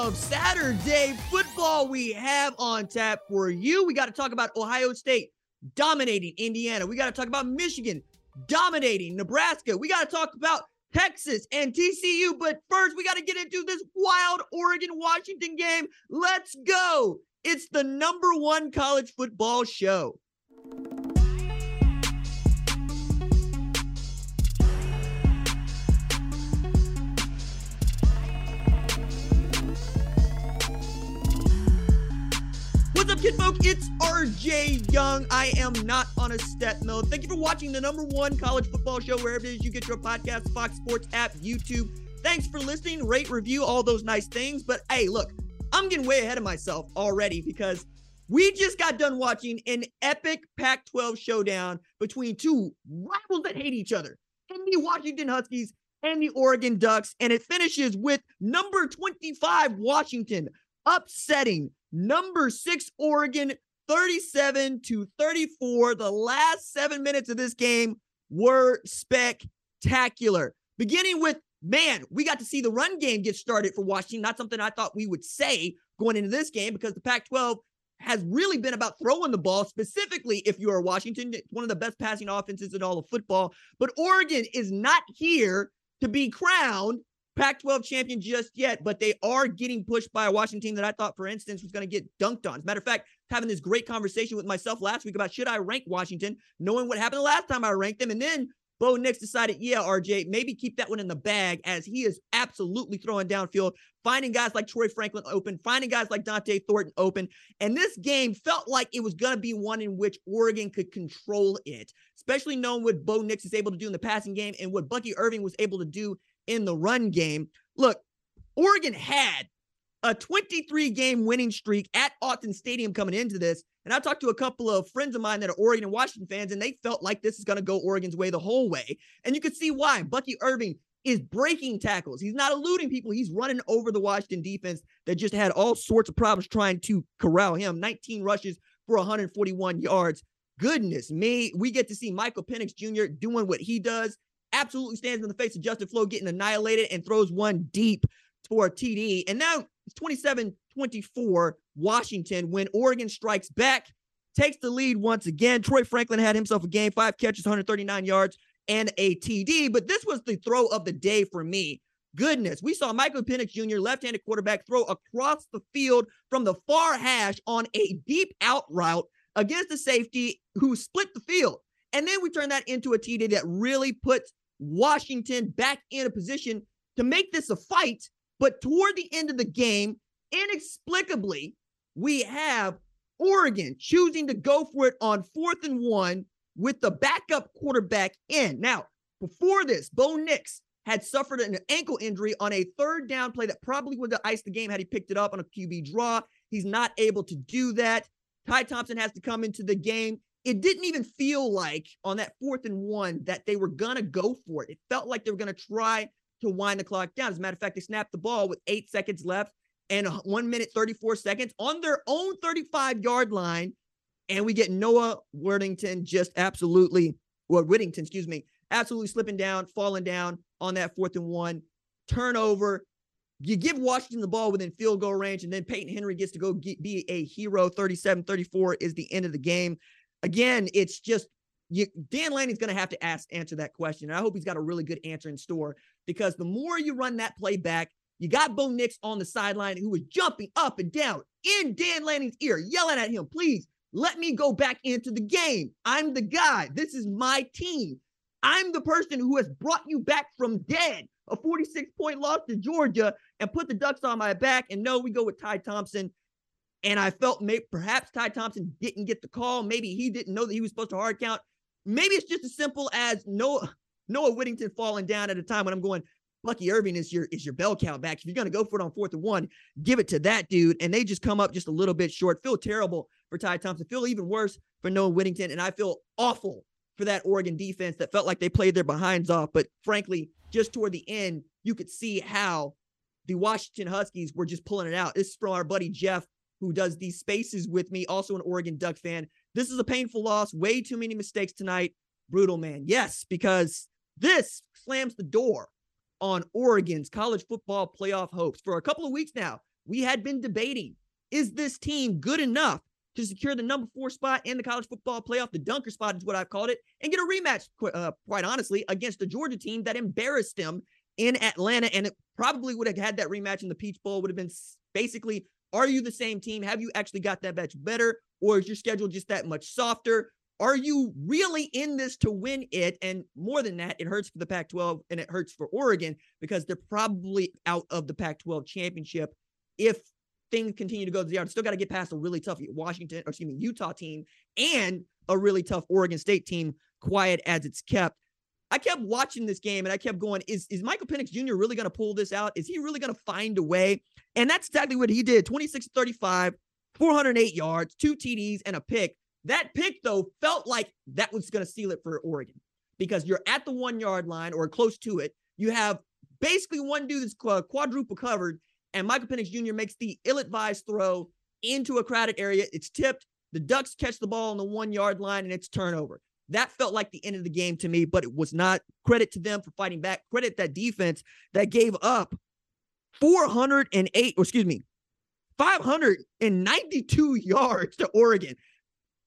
Of Saturday football we have on tap for you. We got to talk about Ohio State dominating Indiana. We got to talk about Michigan dominating Nebraska. We got to talk about Texas and TCU. But first, we got to get into this wild Oregon Washington game. Let's go. It's the number one college football show. What's up, kid folk? It's RJ Young. I am not on a stat mode. Thank you for watching the number one college football show wherever it is you get your podcast, Fox Sports app, YouTube. Thanks for listening, rate, review, all those nice things. But hey, look, I'm getting way ahead of myself already because we just got done watching an epic Pac 12 showdown between two rivals that hate each other and the Washington Huskies and the Oregon Ducks. And it finishes with number 25 Washington upsetting number six Oregon 37 to 34. The last seven minutes of this game were spectacular. Beginning with, man, we got to see the run game get started for Washington. Not something I thought we would say going into this game because the Pac 12 has really been about throwing the ball, specifically if you are Washington, one of the best passing offenses in all of football. But Oregon is not here to be crowned Pac 12 champion just yet, but they are getting pushed by a Washington team that I thought, for instance, was going to get dunked on. As a matter of fact, having this great conversation with myself last week about should I rank Washington, knowing what happened the last time I ranked them. And then Bo Nix decided, yeah, RJ, maybe keep that one in the bag as he is absolutely throwing downfield, finding guys like Troy Franklin open, finding guys like Dont'e Thornton open. And this game felt like it was going to be one in which Oregon could control it, especially knowing what Bo Nix is able to do in the passing game and what Bucky Irving was able to do in the run game. Look, Oregon had a 23 game winning streak at Autzen Stadium coming into this. And I talked to a couple of friends of mine that are Oregon and Washington fans, and they felt like this is going to go Oregon's way the whole way. And you could see why. Bucky Irving is breaking tackles. He's not eluding people. He's running over the Washington defense that just had all sorts of problems trying to corral him. 19 rushes for 141 yards. Goodness me. We get to see Michael Penix Jr. doing what he does absolutely stands in the face of Justin Flowe getting annihilated and throws one deep for a TD. And now it's 27 24 Washington when Oregon strikes back, takes the lead once again. Troy Franklin had himself a game, five catches, 139 yards, and a TD. But this was the throw of the day for me. Goodness, we saw Michael Penix Jr., left handed quarterback, throw across the field from the far hash on a deep out route against the safety who split the field. And then we turn that into a TD that really puts Washington back in a position to make this a fight. But toward the end of the game, inexplicably, we have Oregon choosing to go for it on fourth and one with the backup quarterback in. Now, before this, Bo Nix had suffered an ankle injury on a third down play that probably would have iced the game had he picked it up on a QB draw. He's not able to do that. Ty Thompson has to come into the game it didn't even feel like on that fourth and one that they were going to go for it. It felt like they were going to try to wind the clock down. As a matter of fact, they snapped the ball with eight seconds left and one minute, 34 seconds on their own 35 yard line. And we get Noah Worthington just absolutely, or Whittington, excuse me, absolutely slipping down, falling down on that fourth and one. turnover. You give Washington the ball within field goal range, and then Peyton Henry gets to go get, be a hero. 37 34 is the end of the game. Again, it's just you, Dan Lanning's going to have to ask answer that question. And I hope he's got a really good answer in store because the more you run that play back, you got Bo Nix on the sideline who was jumping up and down in Dan Lanning's ear, yelling at him, please let me go back into the game. I'm the guy. This is my team. I'm the person who has brought you back from dead. A 46 point loss to Georgia and put the Ducks on my back. And no, we go with Ty Thompson. And I felt maybe perhaps Ty Thompson didn't get the call. Maybe he didn't know that he was supposed to hard count. Maybe it's just as simple as Noah Noah Whittington falling down at a time when I'm going, Bucky Irving is your is your bell count back. If you're gonna go for it on fourth and one, give it to that dude. And they just come up just a little bit short. Feel terrible for Ty Thompson. Feel even worse for Noah Whittington. And I feel awful for that Oregon defense that felt like they played their behinds off. But frankly, just toward the end, you could see how the Washington Huskies were just pulling it out. This is from our buddy Jeff, who does these spaces with me, also an Oregon Duck fan. This is a painful loss. Way too many mistakes tonight. Brutal, man. Yes, because this slams the door on Oregon's college football playoff hopes. For a couple of weeks now, we had been debating is this team good enough to secure the number four spot in the college football playoff? The dunker spot is what I've called it, and get a rematch, uh, quite honestly, against the Georgia team that embarrassed them in Atlanta. And it probably would have had that rematch in the Peach Bowl, would have been basically are you the same team? Have you actually got that much better? Or is your schedule just that much softer? Are you really in this to win it? And more than that, it hurts for the Pac 12 and it hurts for Oregon because they're probably out of the Pac 12 championship if things continue to go to the yard. Still got to get past a really tough Washington, or excuse me, Utah team and a really tough Oregon State team, quiet as it's kept. I kept watching this game and I kept going, is, is Michael Penix Jr. really going to pull this out? Is he really going to find a way? And that's exactly what he did 26 35, 408 yards, two TDs, and a pick. That pick, though, felt like that was going to seal it for Oregon because you're at the one yard line or close to it. You have basically one dude that's quadruple covered, and Michael Penix Jr. makes the ill advised throw into a crowded area. It's tipped. The Ducks catch the ball on the one yard line, and it's turnover. That felt like the end of the game to me, but it was not. Credit to them for fighting back. Credit that defense that gave up 408, or excuse me, 592 yards to Oregon.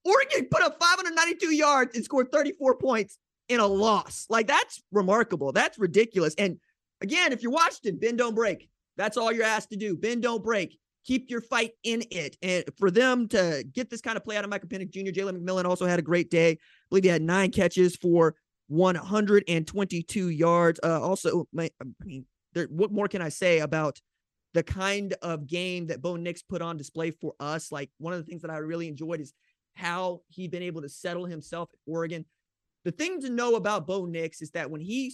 Oregon put up 592 yards and scored 34 points in a loss. Like that's remarkable. That's ridiculous. And again, if you're Washington, bend don't break. That's all you're asked to do. Bend don't break. Keep your fight in it. And for them to get this kind of play out of Michael Penix Jr., Jalen McMillan also had a great day. Believe he had nine catches for 122 yards. Uh, also, I mean, there, what more can I say about the kind of game that Bo Nix put on display for us? Like one of the things that I really enjoyed is how he'd been able to settle himself at Oregon. The thing to know about Bo Nix is that when he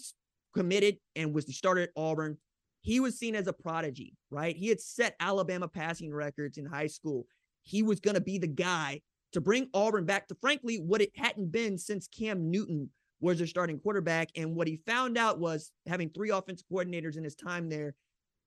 committed and was the starter at Auburn, he was seen as a prodigy, right? He had set Alabama passing records in high school. He was going to be the guy to bring Auburn back to, frankly, what it hadn't been since Cam Newton was their starting quarterback. And what he found out was having three offensive coordinators in his time there,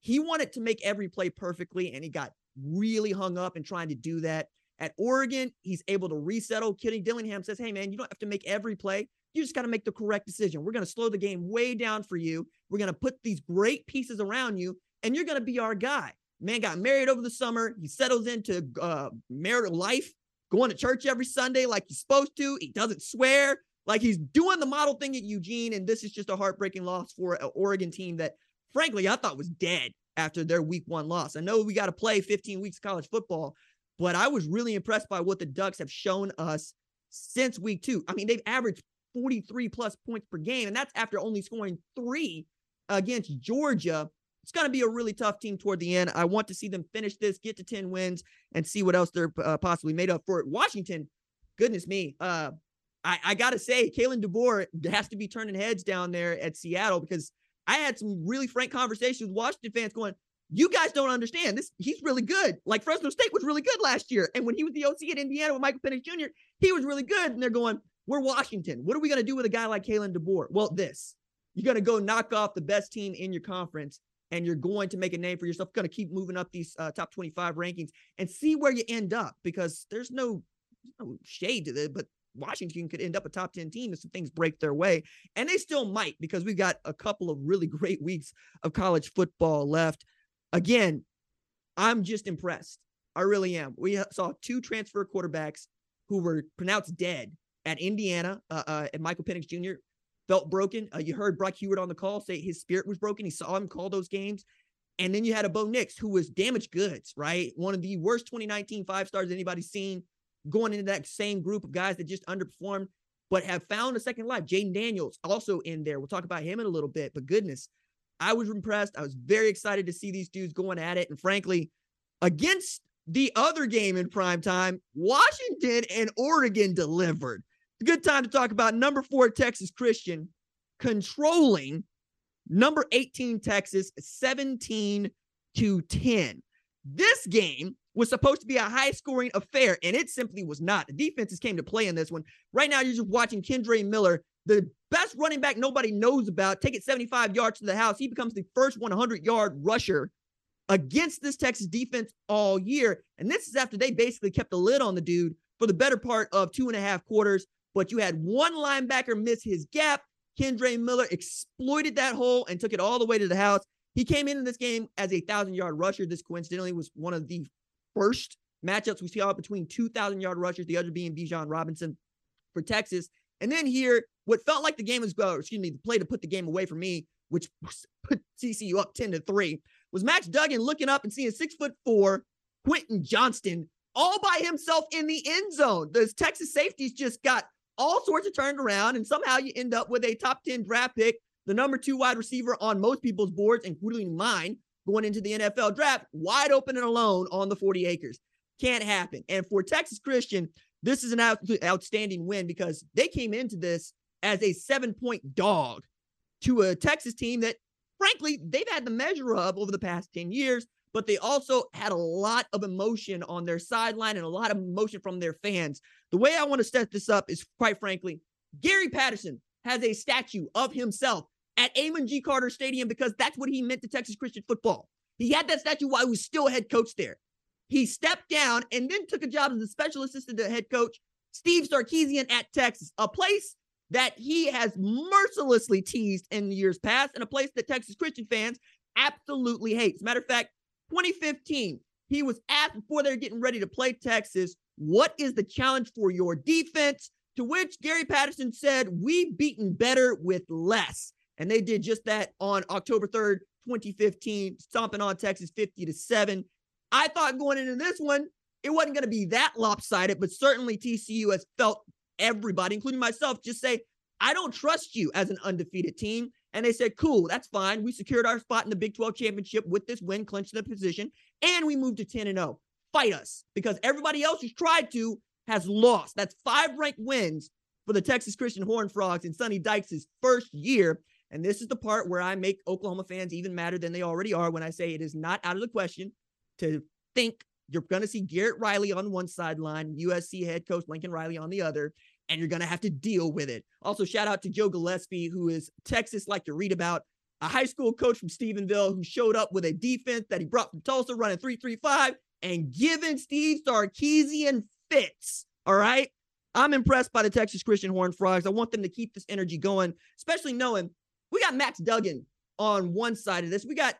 he wanted to make every play perfectly, and he got really hung up in trying to do that. At Oregon, he's able to resettle. Kenny Dillingham says, Hey, man, you don't have to make every play. You just got to make the correct decision. We're going to slow the game way down for you. We're going to put these great pieces around you, and you're going to be our guy. Man got married over the summer. He settles into uh, marital life, going to church every Sunday like he's supposed to. He doesn't swear. Like he's doing the model thing at Eugene. And this is just a heartbreaking loss for an Oregon team that, frankly, I thought was dead after their week one loss. I know we got to play 15 weeks of college football, but I was really impressed by what the Ducks have shown us since week two. I mean, they've averaged 43 plus points per game, and that's after only scoring three against Georgia. It's going to be a really tough team toward the end. I want to see them finish this, get to 10 wins, and see what else they're uh, possibly made up for Washington. Goodness me. Uh, I, I got to say, Kalen DeBoer has to be turning heads down there at Seattle because I had some really frank conversations with Washington fans going, you guys don't understand this. He's really good. Like Fresno State was really good last year. And when he was the OC at Indiana with Michael Penix Jr., he was really good. And they're going, we're Washington. What are we going to do with a guy like Kalen DeBoer? Well, this. You're going to go knock off the best team in your conference and you're going to make a name for yourself. Going to keep moving up these uh, top 25 rankings and see where you end up because there's no, no shade to it, but Washington could end up a top 10 team if some things break their way. And they still might because we've got a couple of really great weeks of college football left. Again, I'm just impressed. I really am. We saw two transfer quarterbacks who were pronounced dead at Indiana, uh, uh, and Michael Penix Jr. felt broken. Uh, you heard Brock Huard on the call say his spirit was broken. He saw him call those games. And then you had a Bo Nix who was damaged goods, right? One of the worst 2019 five stars anybody's seen going into that same group of guys that just underperformed, but have found a second life. Jayden Daniels also in there. We'll talk about him in a little bit, but goodness, I was impressed. I was very excited to see these dudes going at it. And frankly, against the other game in prime time, Washington and Oregon delivered. A good time to talk about number four Texas Christian controlling number 18 Texas 17 to 10. This game was supposed to be a high scoring affair, and it simply was not. The defenses came to play in this one. Right now, you're just watching Kendre Miller, the best running back nobody knows about, take it 75 yards to the house. He becomes the first 100 yard rusher against this Texas defense all year. And this is after they basically kept the lid on the dude for the better part of two and a half quarters. But you had one linebacker miss his gap. Kendre Miller exploited that hole and took it all the way to the house. He came into this game as a thousand yard rusher. This coincidentally was one of the first matchups we saw between 2,000 yard rushers, the other being Bijan Robinson for Texas. And then here, what felt like the game was, uh, excuse me, the play to put the game away for me, which put TCU up 10 to 3, was Max Duggan looking up and seeing six foot four Quentin Johnston all by himself in the end zone. Those Texas safeties just got all sorts of turned around, and somehow you end up with a top 10 draft pick, the number two wide receiver on most people's boards, including mine, going into the NFL draft, wide open and alone on the 40 acres. Can't happen. And for Texas Christian, this is an out- outstanding win because they came into this as a seven point dog to a Texas team that, frankly, they've had the measure of over the past 10 years, but they also had a lot of emotion on their sideline and a lot of emotion from their fans. The way I want to set this up is, quite frankly, Gary Patterson has a statue of himself at Amon G. Carter Stadium because that's what he meant to Texas Christian football. He had that statue while he was still head coach there. He stepped down and then took a job as a special assistant to head coach Steve Sarkisian at Texas, a place that he has mercilessly teased in years past and a place that Texas Christian fans absolutely hate. As a matter of fact, 2015, he was asked before they're getting ready to play Texas, what is the challenge for your defense? To which Gary Patterson said, We've beaten better with less. And they did just that on October 3rd, 2015, stomping on Texas 50 to 7. I thought going into this one, it wasn't going to be that lopsided, but certainly TCU has felt everybody, including myself, just say, I don't trust you as an undefeated team. And they said, cool, that's fine. We secured our spot in the Big 12 championship with this win, clinched the position, and we moved to 10 and 0. Fight us because everybody else who's tried to has lost. That's five ranked wins for the Texas Christian Horned Frogs in Sonny Dykes' first year. And this is the part where I make Oklahoma fans even madder than they already are when I say it is not out of the question to think you're going to see Garrett Riley on one sideline, USC head coach Lincoln Riley on the other, and you're going to have to deal with it. Also, shout out to Joe Gillespie, who is Texas, like to read about, a high school coach from Stephenville who showed up with a defense that he brought from Tulsa running 335 and giving Steve Sarkisian fits. All right. I'm impressed by the Texas Christian Horned Frogs. I want them to keep this energy going, especially knowing we got Max Duggan on one side of this. We got,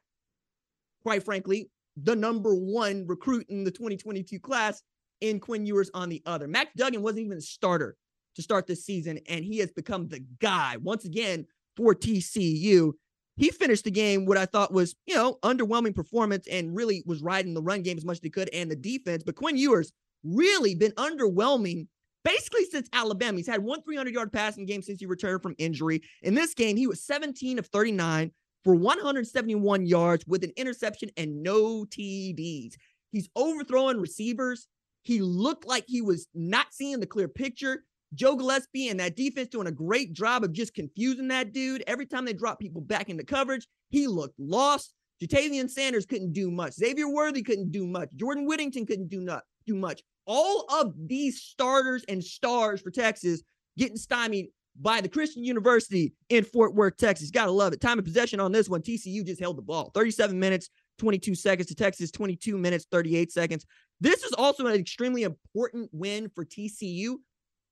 quite frankly, the number one recruit in the 2022 class in Quinn Ewers on the other. Max Duggan wasn't even a starter to start this season, and he has become the guy once again for TCU. He finished the game what I thought was, you know, underwhelming performance and really was riding the run game as much as he could and the defense. But Quinn Ewers really been underwhelming basically since Alabama. He's had one 300 yard passing game since he returned from injury. In this game, he was 17 of 39 for 171 yards with an interception and no TDs. He's overthrowing receivers. He looked like he was not seeing the clear picture. Joe Gillespie and that defense doing a great job of just confusing that dude. Every time they drop people back into coverage, he looked lost. Ja'Tavion Sanders couldn't do much. Xavier Worthy couldn't do much. Jordan Whittington couldn't do not do much all of these starters and stars for Texas getting stymied by the Christian University in Fort Worth, Texas. Gotta love it. Time of possession on this one. TCU just held the ball 37 minutes, 22 seconds to Texas, 22 minutes, 38 seconds. This is also an extremely important win for TCU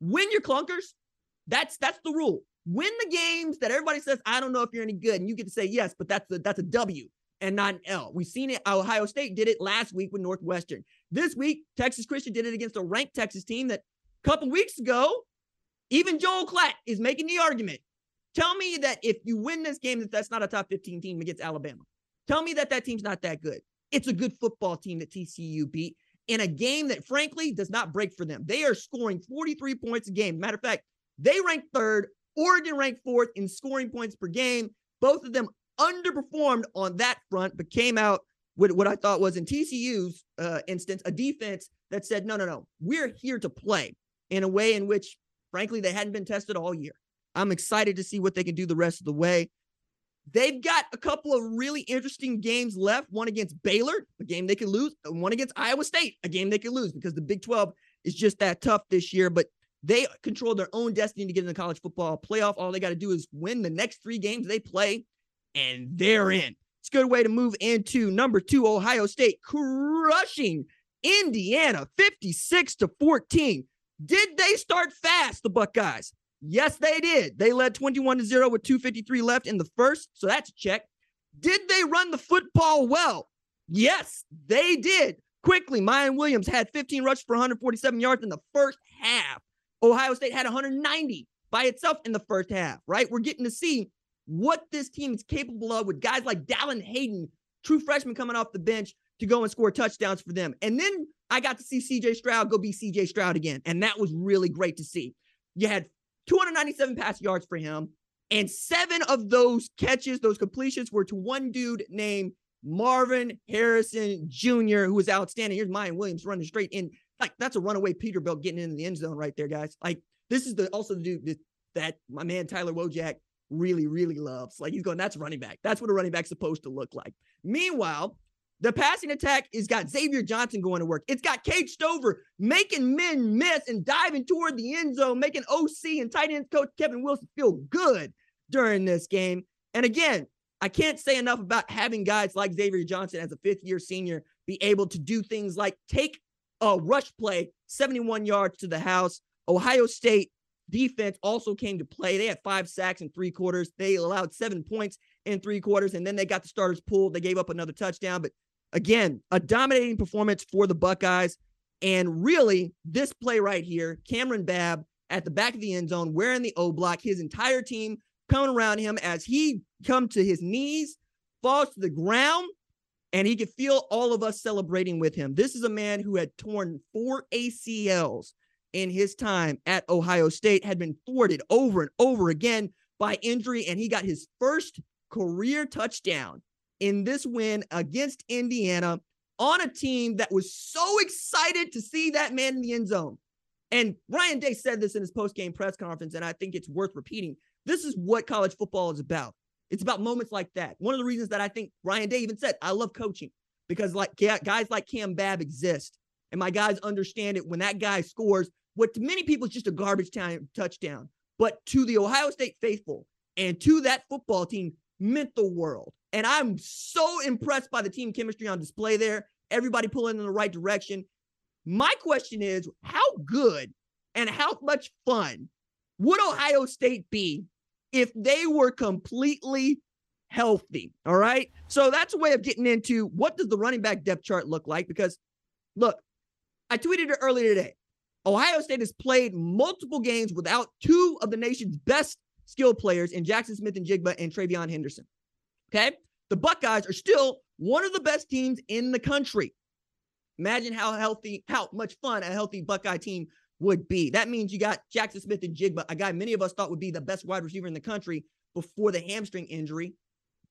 win your clunkers. That's that's the rule. Win the games that everybody says, I don't know if you're any good. And you get to say yes, but that's a that's a W and not an L. We've seen it. Ohio State did it last week with Northwestern. This week, Texas Christian did it against a ranked Texas team that a couple weeks ago, even Joel Klatt is making the argument. Tell me that if you win this game, that that's not a top 15 team against Alabama. Tell me that that team's not that good. It's a good football team that TCU beat in a game that, frankly, does not break for them. They are scoring 43 points a game. Matter of fact, they rank third. Oregon ranked fourth in scoring points per game. Both of them underperformed on that front, but came out with what I thought was in TCU's uh, instance, a defense that said, no, no, no, we're here to play in a way in which, frankly, they hadn't been tested all year. I'm excited to see what they can do the rest of the way. They've got a couple of really interesting games left. One against Baylor, a game they could lose. One against Iowa State, a game they could lose because the Big 12 is just that tough this year. But they control their own destiny to get in the college football playoff. All they got to do is win the next three games they play, and they're in. It's a good way to move into number two, Ohio State, crushing Indiana 56 to 14. Did they start fast, the Buckeyes? Yes, they did. They led 21 to 0 with 253 left in the first. So that's a check. Did they run the football well? Yes, they did. Quickly, Miyan Williams had 15 rushes for 147 yards in the first half. Ohio State had 190 by itself in the first half, right? We're getting to see what this team is capable of with guys like Dallan Hayden, true freshman coming off the bench to go and score touchdowns for them. And then I got to see CJ Stroud go be CJ Stroud again. And that was really great to see. You had 297 pass yards for him. And seven of those catches, those completions were to one dude named Marvin Harrison Jr., who was outstanding. Here's Miyan Williams running straight in. Like, that's a runaway Peterbilt getting into the end zone right there, guys. Like, this is the also the dude that my man Tyler Wojak really, really loves. Like, he's going, that's running back. That's what a running back's supposed to look like. Meanwhile, the passing attack has got Xavier Johnson going to work. It's got Cade Stover making men miss and diving toward the end zone, making OC and tight end coach Kevin Wilson feel good during this game. And again, I can't say enough about having guys like Xavier Johnson as a fifth year senior be able to do things like take a rush play 71 yards to the house. Ohio State defense also came to play. They had five sacks in three quarters. They allowed seven points in three quarters, and then they got the starters pulled. They gave up another touchdown, but Again, a dominating performance for the Buckeyes. And really, this play right here, Kamryn Babb at the back of the end zone, wearing the O block, his entire team coming around him as he come to his knees, falls to the ground, and he could feel all of us celebrating with him. This is a man who had torn four ACLs in his time at Ohio State, had been thwarted over and over again by injury, and he got his first career touchdown in this win against Indiana on a team that was so excited to see that man in the end zone. And Ryan Day said this in his post-game press conference, and I think it's worth repeating. This is what college football is about. It's about moments like that. One of the reasons that I think Ryan Day even said, I love coaching because like guys like Cam Babb exist. And my guys understand it when that guy scores what to many people is just a garbage time touchdown. But to the Ohio State faithful and to that football team meant the world. And I'm so impressed by the team chemistry on display there. Everybody pulling in the right direction. My question is how good and how much fun would Ohio State be if they were completely healthy? All right. So that's a way of getting into what does the running back depth chart look like? Because look, I tweeted it earlier today. Ohio State has played multiple games without two of the nation's best skill players in Jaxon Smith-Njigba and TreVeyon Henderson. Okay. The Buckeyes are still one of the best teams in the country. Imagine how healthy, how much fun a healthy Buckeye team would be. That means you got Jaxon Smith-Njigba, a guy many of us thought would be the best wide receiver in the country before the hamstring injury,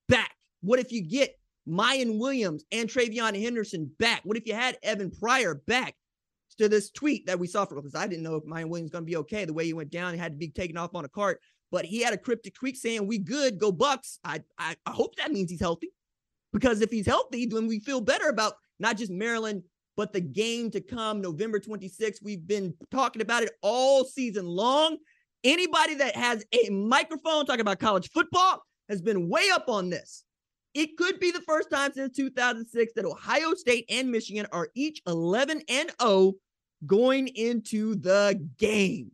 back. What if you get Miyan Williams and TreVeyon Henderson back? What if you had Evan Pryor back? To this tweet that we saw from because I didn't know if Miyan Williams was going to be okay. The way he went down, he had to be taken off on a cart but he had a cryptic tweet saying, We good, go Bucks. I, I, I hope that means he's healthy because if he's healthy, then we feel better about not just Maryland, but the game to come November 26th. We've been talking about it all season long. Anybody that has a microphone talking about college football has been way up on this. It could be the first time since 2006 that Ohio State and Michigan are each 11 and 0 going into the game.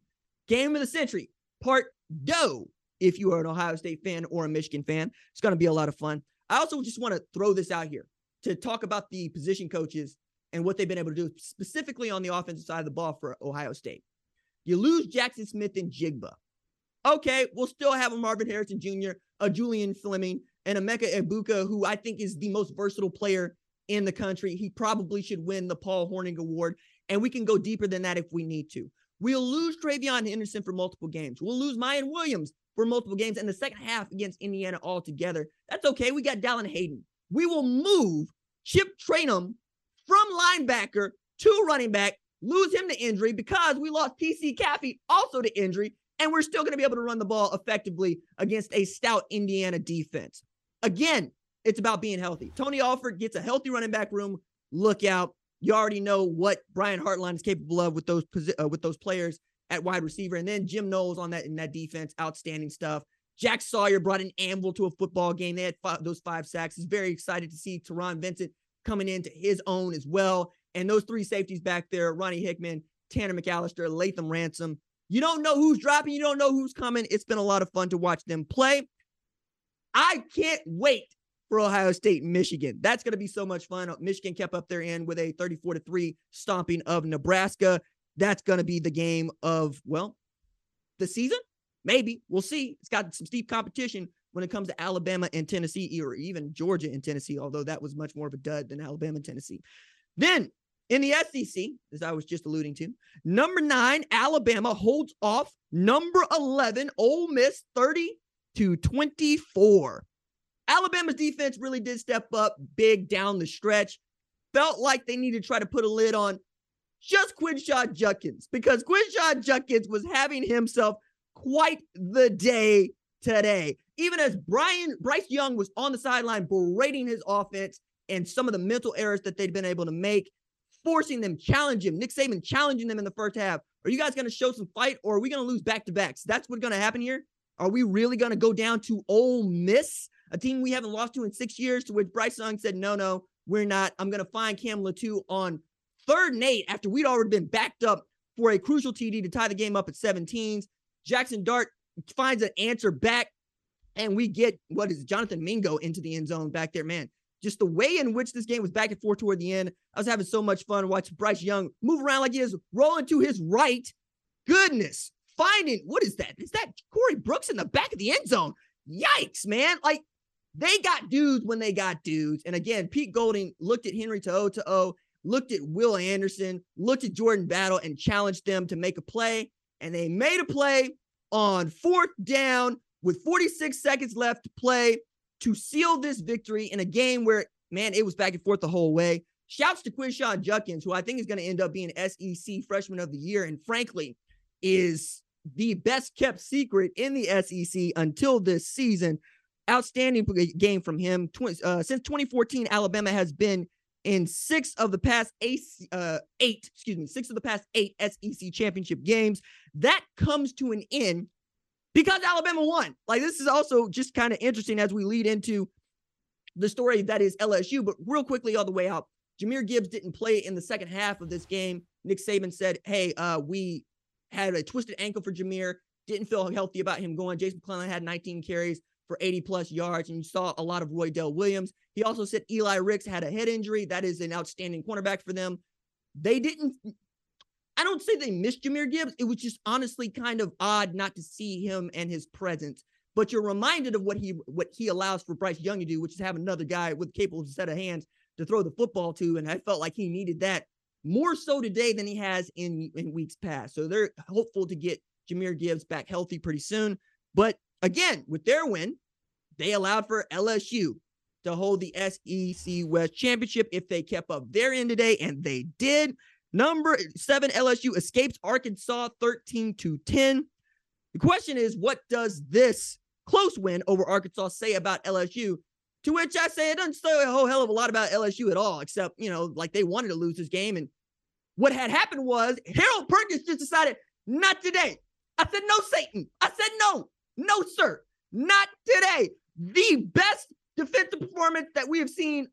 Game of the century, part do. If you are an Ohio State fan or a Michigan fan, it's going to be a lot of fun. I also just want to throw this out here to talk about the position coaches and what they've been able to do specifically on the offensive side of the ball for Ohio State. You lose Jaxon Smith-Njigba. Okay, we'll still have a Marvin Harrison Jr., a Julian Fleming, and a Emeka Egbuka, who I think is the most versatile player in the country. He probably should win the Paul Hornung Award, and we can go deeper than that if we need to. We'll lose TreVeyon Henderson for multiple games. We'll lose Miyan Williams for multiple games and the second half against Indiana altogether. That's okay. We got Dallan Hayden. We will move Chip Trayanum from linebacker to running back, lose him to injury because we lost TC Caffey also to injury, and we're still going to be able to run the ball effectively against a stout Indiana defense. Again, it's about being healthy. Tony Alford gets a healthy running back room. Look out. You already know what Brian Hartline is capable of with those uh, with those players at wide receiver, and then Jim Knowles on that in that defense, outstanding stuff. Jack Sawyer brought an anvil to a football game. They had five, those five sacks. He's very excited to see Taron Vincent coming into his own as well. And those three safeties back there, Ronnie Hickman, Tanner McCalister, Lathan Ransom. You don't know who's dropping, you don't know who's coming. It's been a lot of fun to watch them play. I can't wait for Ohio State, Michigan. That's going to be so much fun. Michigan kept up their end with a 34 to 3 stomping of Nebraska. That's going to be the game of, well, the season. Maybe we'll see. It's got some steep competition when it comes to Alabama and Tennessee, or even Georgia and Tennessee, although that was much more of a dud than Alabama and Tennessee. Then in the SEC, as I was just alluding to, number nine, Alabama holds off number 11, Ole Miss 30 to 24. Alabama's defense really did step up big down the stretch. Felt like they needed to try to put a lid on just Quinshon Judkins because Quinshon Judkins was having himself quite the day today. Even as Brian Bryce Young was on the sideline berating his offense and some of the mental errors that they'd been able to make, forcing them, challenging him. Nick Saban challenging them in the first half. Are you guys going to show some fight or are we going to lose back to backs? That's what's going to happen here. Are we really going to go down to Ole Miss, a team we haven't lost to in six years? To which Bryce Young said, "No, no, we're not. I'm going to find Cam Latu on third and eight after we'd already been backed up for a crucial TD to tie the game up at 17s. Jaxson Dart finds an answer back, and we get what is Jonathan Mingo into the end zone back there, man. Just the way in which this game was back and forth toward the end. I was having so much fun watching Bryce Young move around like he is rolling to his right. Goodness, finding what is that? Is that Corey Brooks in the back of the end zone? Yikes, man. Like they got dudes when they got dudes. And again, Pete Golding looked at Henry To'o To'o, looked at Will Anderson, looked at Jordan Battle, and challenged them to make a play. And they made a play on fourth down with 46 seconds left to play to seal this victory in a game where, man, it was back and forth the whole way. Shouts to Quinshon Judkins, who I think is going to end up being SEC Freshman of the Year, and frankly, is the best kept secret in the SEC until this season. Outstanding game from him. Uh, since 2014, Alabama has been in six of the past eight, uh, eight, excuse me, six of the past eight SEC championship games. That comes to an end because Alabama won. Like this is also just kind of interesting as we lead into the story that is LSU. But real quickly, all the way out, Jahmyr Gibbs didn't play in the second half of this game. Nick Saban said, "Hey, uh, we had a twisted ankle for Jahmyr. Didn't feel healthy about him going. Jason McClellan had 19 carries for 80 plus yards, and you saw a lot of Roydell Williams. He also said Eli Ricks had a head injury. That is an outstanding cornerback for them. They didn't. I don't say they missed Jahmyr Gibbs. It was just honestly kind of odd not to see him and his presence. But you're reminded of what he what he allows for Bryce Young to do, which is have another guy with capable set of hands to throw the football to. And I felt like he needed that more so today than he has in, in weeks past. So they're hopeful to get Jahmyr Gibbs back healthy pretty soon. But again, with their win, they allowed for LSU to hold the SEC West Championship if they kept up their end today, and they did. Number seven, LSU escapes Arkansas 13 to 10. The question is, what does this close win over Arkansas say about LSU? To which I say it doesn't say a whole hell of a lot about LSU at all, except, you know, like they wanted to lose this game and what had happened was Harold Perkins just decided, not today. I said, no, Satan. I said, no, no, sir, not today. The best defensive performance that we have seen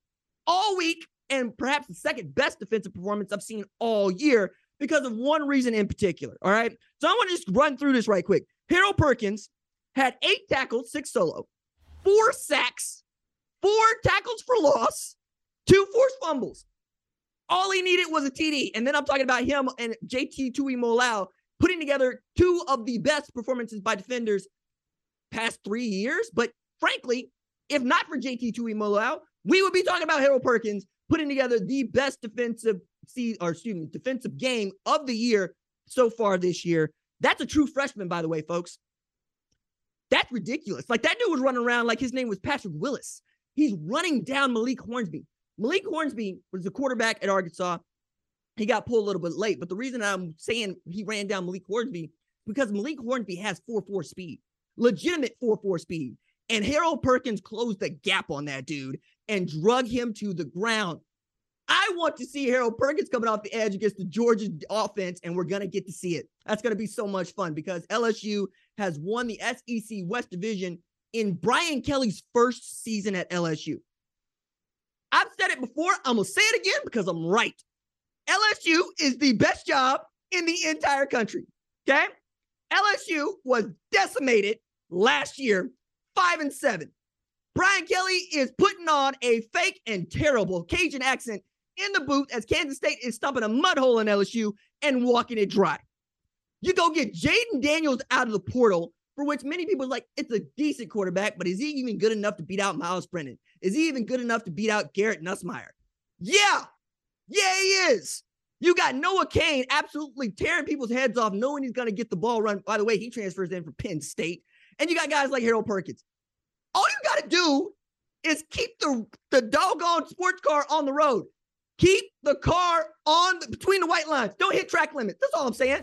all week, and perhaps the second best defensive performance I've seen all year. because of one reason in particular. All right. So I want to just run through this right quick. Harold Perkins had eight tackles, six solo, four sacks, four tackles for loss, two forced fumbles. All he needed was a TD. And then I'm talking about him and JT Tuimoloau putting together two of the best performances by defenders past three years. But frankly, if not for JT Tuimoloau, we would be talking about Harold Perkins putting together the best defensive see or excuse me, defensive game of the year so far this year. That's a true freshman, by the way, folks. That's ridiculous. Like that dude was running around like his name was Patrick Willis. He's running down Malik Hornsby. Malik Hornsby was the quarterback at Arkansas. He got pulled a little bit late, but the reason I'm saying he ran down Malik Hornsby because Malik Hornsby has 4-4 speed, legitimate 4-4 speed. And Harold Perkins closed the gap on that dude and drug him to the ground. I want to see Harold Perkins coming off the edge against the Georgia offense, and we're going to get to see it. That's going to be so much fun because LSU has won the SEC West Division in Brian Kelly's first season at LSU. I've said it before. I'm going to say it again because I'm right. LSU is the best job in the entire country. Okay. LSU was decimated last year, five and seven. Brian Kelly is putting on a fake and terrible Cajun accent in the booth as Kansas State is stumping a mud hole in LSU and walking it dry. You go get Jayden Daniels out of the portal, for which many people like, it's a decent quarterback, but is he even good enough to beat out Myles Brennan? Is he even good enough to beat out Garrett Nussmeier? Yeah, yeah, he is. You got Noah Cain absolutely tearing people's heads off, knowing he's going to get the ball run. By the way, he transfers in from Penn State. And you got guys like Harold Perkins. All you got to do is keep the, the doggone sports car on the road. Keep the car on the, between the white lines. Don't hit track limits. That's all I'm saying.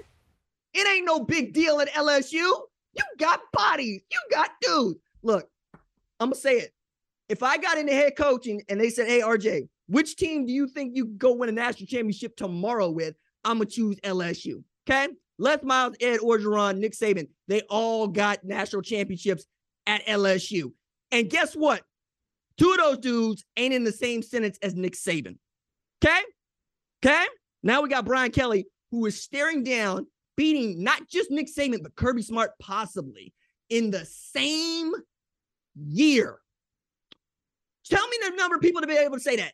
It ain't no big deal at LSU. You got bodies. You got dudes. Look, I'm gonna say it. If I got into head coaching and they said, "Hey, RJ, which team do you think you go win a national championship tomorrow with?" I'm gonna choose LSU. Okay, Les Miles, Ed Orgeron, Nick Saban. They all got national championships at LSU. And guess what? Two of those dudes ain't in the same sentence as Nick Saban. Okay. Okay. Now we got Brian Kelly, who is staring down, beating not just Nick Saban, but Kirby Smart possibly in the same year. Tell me the number of people to be able to say that.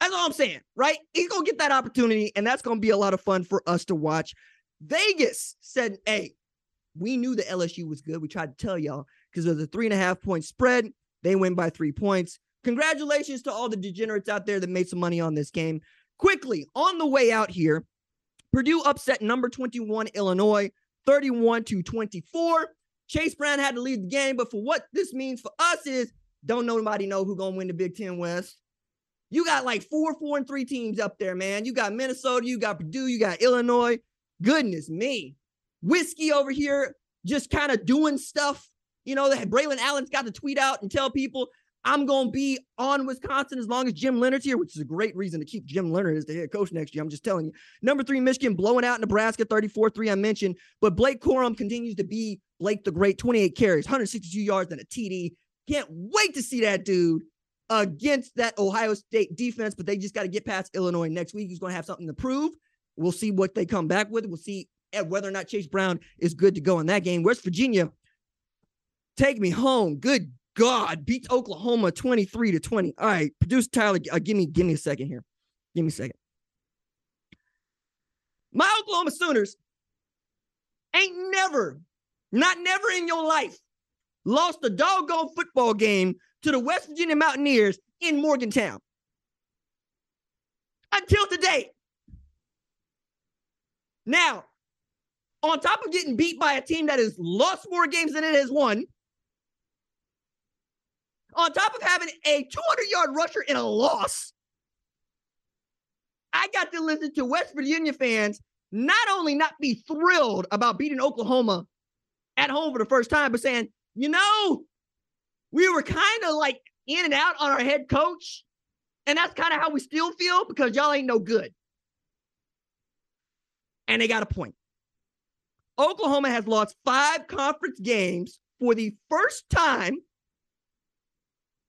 That's all I'm saying, right? He's to get that opportunity, and that's to be a lot of fun for us to watch. Vegas said, hey, we knew the LSU was good. We tried to tell y'all because there's a three and a half point spread. They win by three points. Congratulations to all the degenerates out there that made some money on this game. Quickly, on the way out here, Purdue upset number 21 Illinois 31 to 24. Chase Brown had to leave the game, but for what this means for us is don't nobody know who's gonna win the Big Ten West. You got like four, four, and three teams up there, man. You got Minnesota, you got Purdue, you got Illinois. Goodness me. Whiskey over here just kind of doing stuff. You know, Braylon Allen's got to tweet out and tell people I'm going to be on Wisconsin as long as Jim Leonhard's here, which is a great reason to keep Jim Leonhard as the head coach next year. I'm just telling you. Number three, Michigan blowing out Nebraska 34 3, I mentioned. But Blake Corum continues to be Blake the Great 28 carries, 162 yards, and a TD. Can't wait to see that dude against that Ohio State defense, but they just got to get past Illinois next week. He's going to have something to prove. We'll see what they come back with. We'll see whether or not Chase Brown is good to go in that game. West Virginia, take me home. Good God, beats Oklahoma 23 to 20. All right, produce Tyler, uh, give me give me a second here. Give me a second. My Oklahoma Sooners ain't never, not never in your life, lost a doggone football game to the West Virginia Mountaineers in Morgantown. Until today. Now, on top of getting beat by a team that has lost more games than it has won, on top of having a 200 yard rusher in a loss, I got to listen to West Virginia fans not only not be thrilled about beating Oklahoma at home for the first time, but saying, you know, we were kind of like in and out on our head coach. And that's kind of how we still feel because y'all ain't no good. And they got a point. Oklahoma has lost five conference games for the first time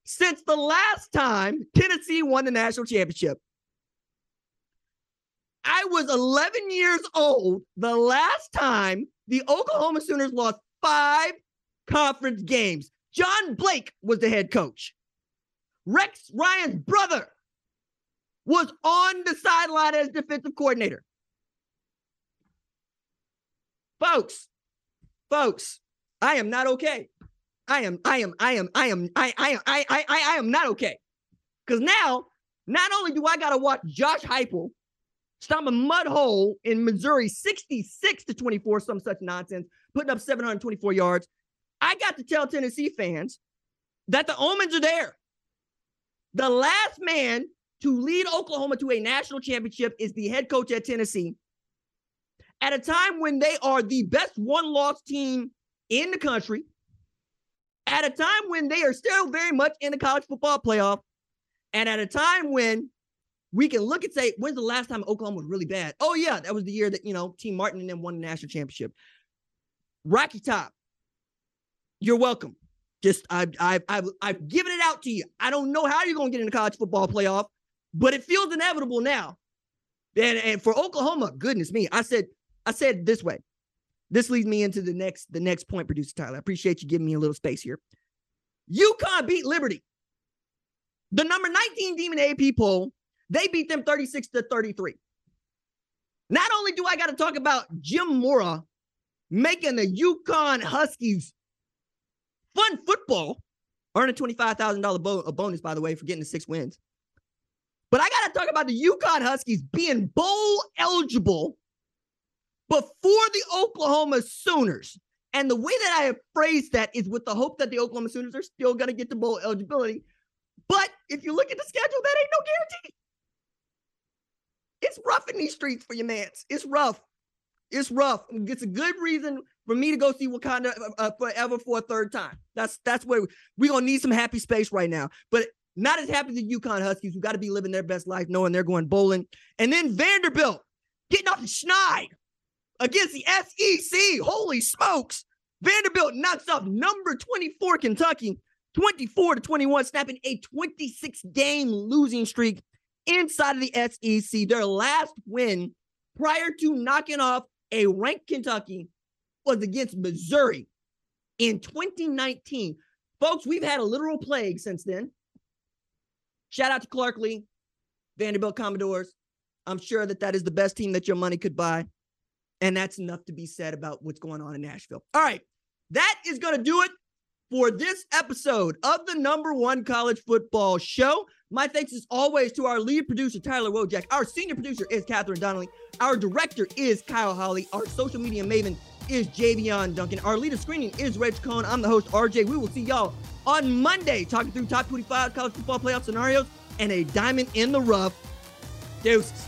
since the last time Tennessee won the national championship. I was 11 years old the last time the Oklahoma Sooners lost five conference games. John Blake was the head coach. Rex Ryan's brother was on the sideline as defensive coordinator. Folks, folks, I am not okay. I am, I am, I am, I am, I, I, I, I, I am not okay. Because now, not only do I gotta watch Josh Heupel stomp a mud hole in Missouri 66 to 24, some such nonsense, putting up 724 yards. I got to tell Tennessee fans that the omens are there. The last man to lead Oklahoma to a national championship is the head coach at Tennessee. At a time when they are the best one loss team in the country, at a time when they are still very much in the college football playoff, and at a time when we can look and say, when's the last time Oklahoma was really bad? Oh, yeah, that was the year that, you know, Tee Martin and them won the national championship. Rocky Top, you're welcome. Just I've I've I've, I've given it out to you. I don't know how you're gonna get in the college football playoff, but it feels inevitable now. And, and for Oklahoma, goodness me, I said I said this way. This leads me into the next the next point, producer Tyler. I appreciate you giving me a little space here. UConn beat Liberty. The number 19 team in the AP poll, they beat them 36 to 33. Not only do I got to talk about Jim Mora making the UConn Huskies fun football, earning $25,000 bo- bonus, by the way, for getting the six wins. But I got to talk about the UConn Huskies being bowl eligible before the Oklahoma Sooners. And the way that I have phrased that is with the hope that the Oklahoma Sooners are still going to get the bowl eligibility. But if you look at the schedule, that ain't no guarantee. It's rough in these streets for your mans. It's rough. It's rough. It's a good reason for me to go see Wakanda uh, uh forever for a third time. That's that's where we're gonna need some happy space right now. But not as happy as the UConn Huskies, who got to be living their best life, knowing they're going bowling. And then Vanderbilt getting off the schneid against the SEC. Holy smokes! Vanderbilt knocks off number 24 Kentucky, 24 to 21, snapping a 26 game losing streak inside of the SEC. Their last win prior to knocking off a ranked Kentucky was against Missouri in 2019. Folks, we've had a literal plague since then. Shout out to Clark Lea, Vanderbilt Commodores. I'm sure that that is the best team that your money could buy. And that's enough to be said about what's going on in Nashville. All right. That is going to do it for this episode of the number one college football show. My thanks as always to our lead producer, Tyler Wojak. Our senior producer is Catherine Donnelly. Our director is Kyle Holly. Our social media maven is Javion Duncan. Our lead of screening is Reg Cohn. I'm the host, RJ. We will see y'all on Monday talking through top 25 college football playoff scenarios and a diamond in the rough. Deuces.